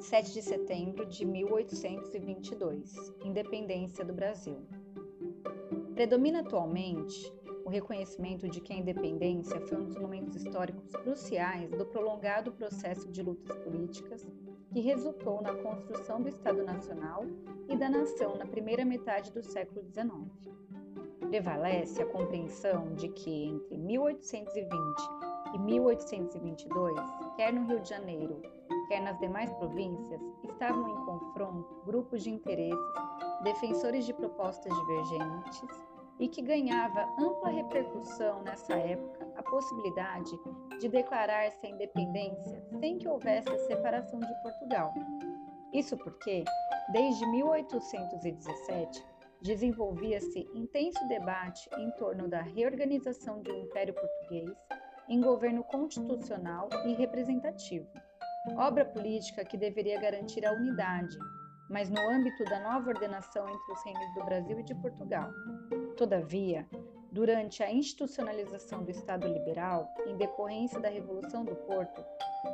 7 de setembro de 1822, independência do Brasil. Predomina atualmente o reconhecimento de que a independência foi um dos momentos históricos cruciais do prolongado processo de lutas políticas que resultou na construção do Estado Nacional e da nação na primeira metade do século XIX. Prevalece a compreensão de que entre 1820 e 1822, quer no Rio de Janeiro, quer nas demais províncias, estavam em confronto grupos de interesses, defensores de propostas divergentes e que ganhava ampla repercussão nessa época a possibilidade de declarar-se a independência sem que houvesse a separação de Portugal. Isso porque, desde 1817, desenvolvia-se intenso debate em torno da reorganização um império português em governo constitucional e representativo, obra política que deveria garantir a unidade, mas no âmbito da nova ordenação entre os reinos do Brasil e de Portugal. Todavia, durante a institucionalização do Estado liberal, em decorrência da Revolução do Porto,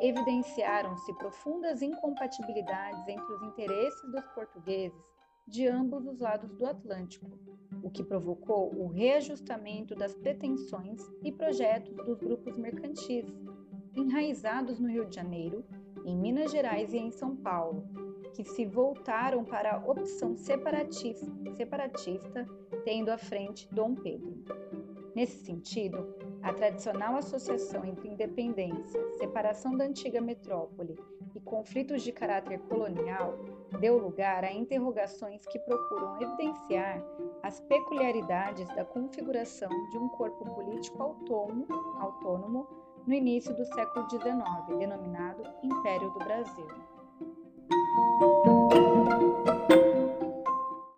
evidenciaram-se profundas incompatibilidades entre os interesses dos portugueses de ambos os lados do Atlântico, o que provocou o reajustamento das pretensões e projetos dos grupos mercantis, enraizados no Rio de Janeiro, em Minas Gerais e em São Paulo, que se voltaram para a opção separatista, tendo à frente Dom Pedro. Nesse sentido, a tradicional associação entre independência, separação da antiga metrópole e conflitos de caráter colonial deu lugar a interrogações que procuram evidenciar as peculiaridades da configuração de um corpo político autônomo, autônomo no início do século XIX, denominado Império do Brasil.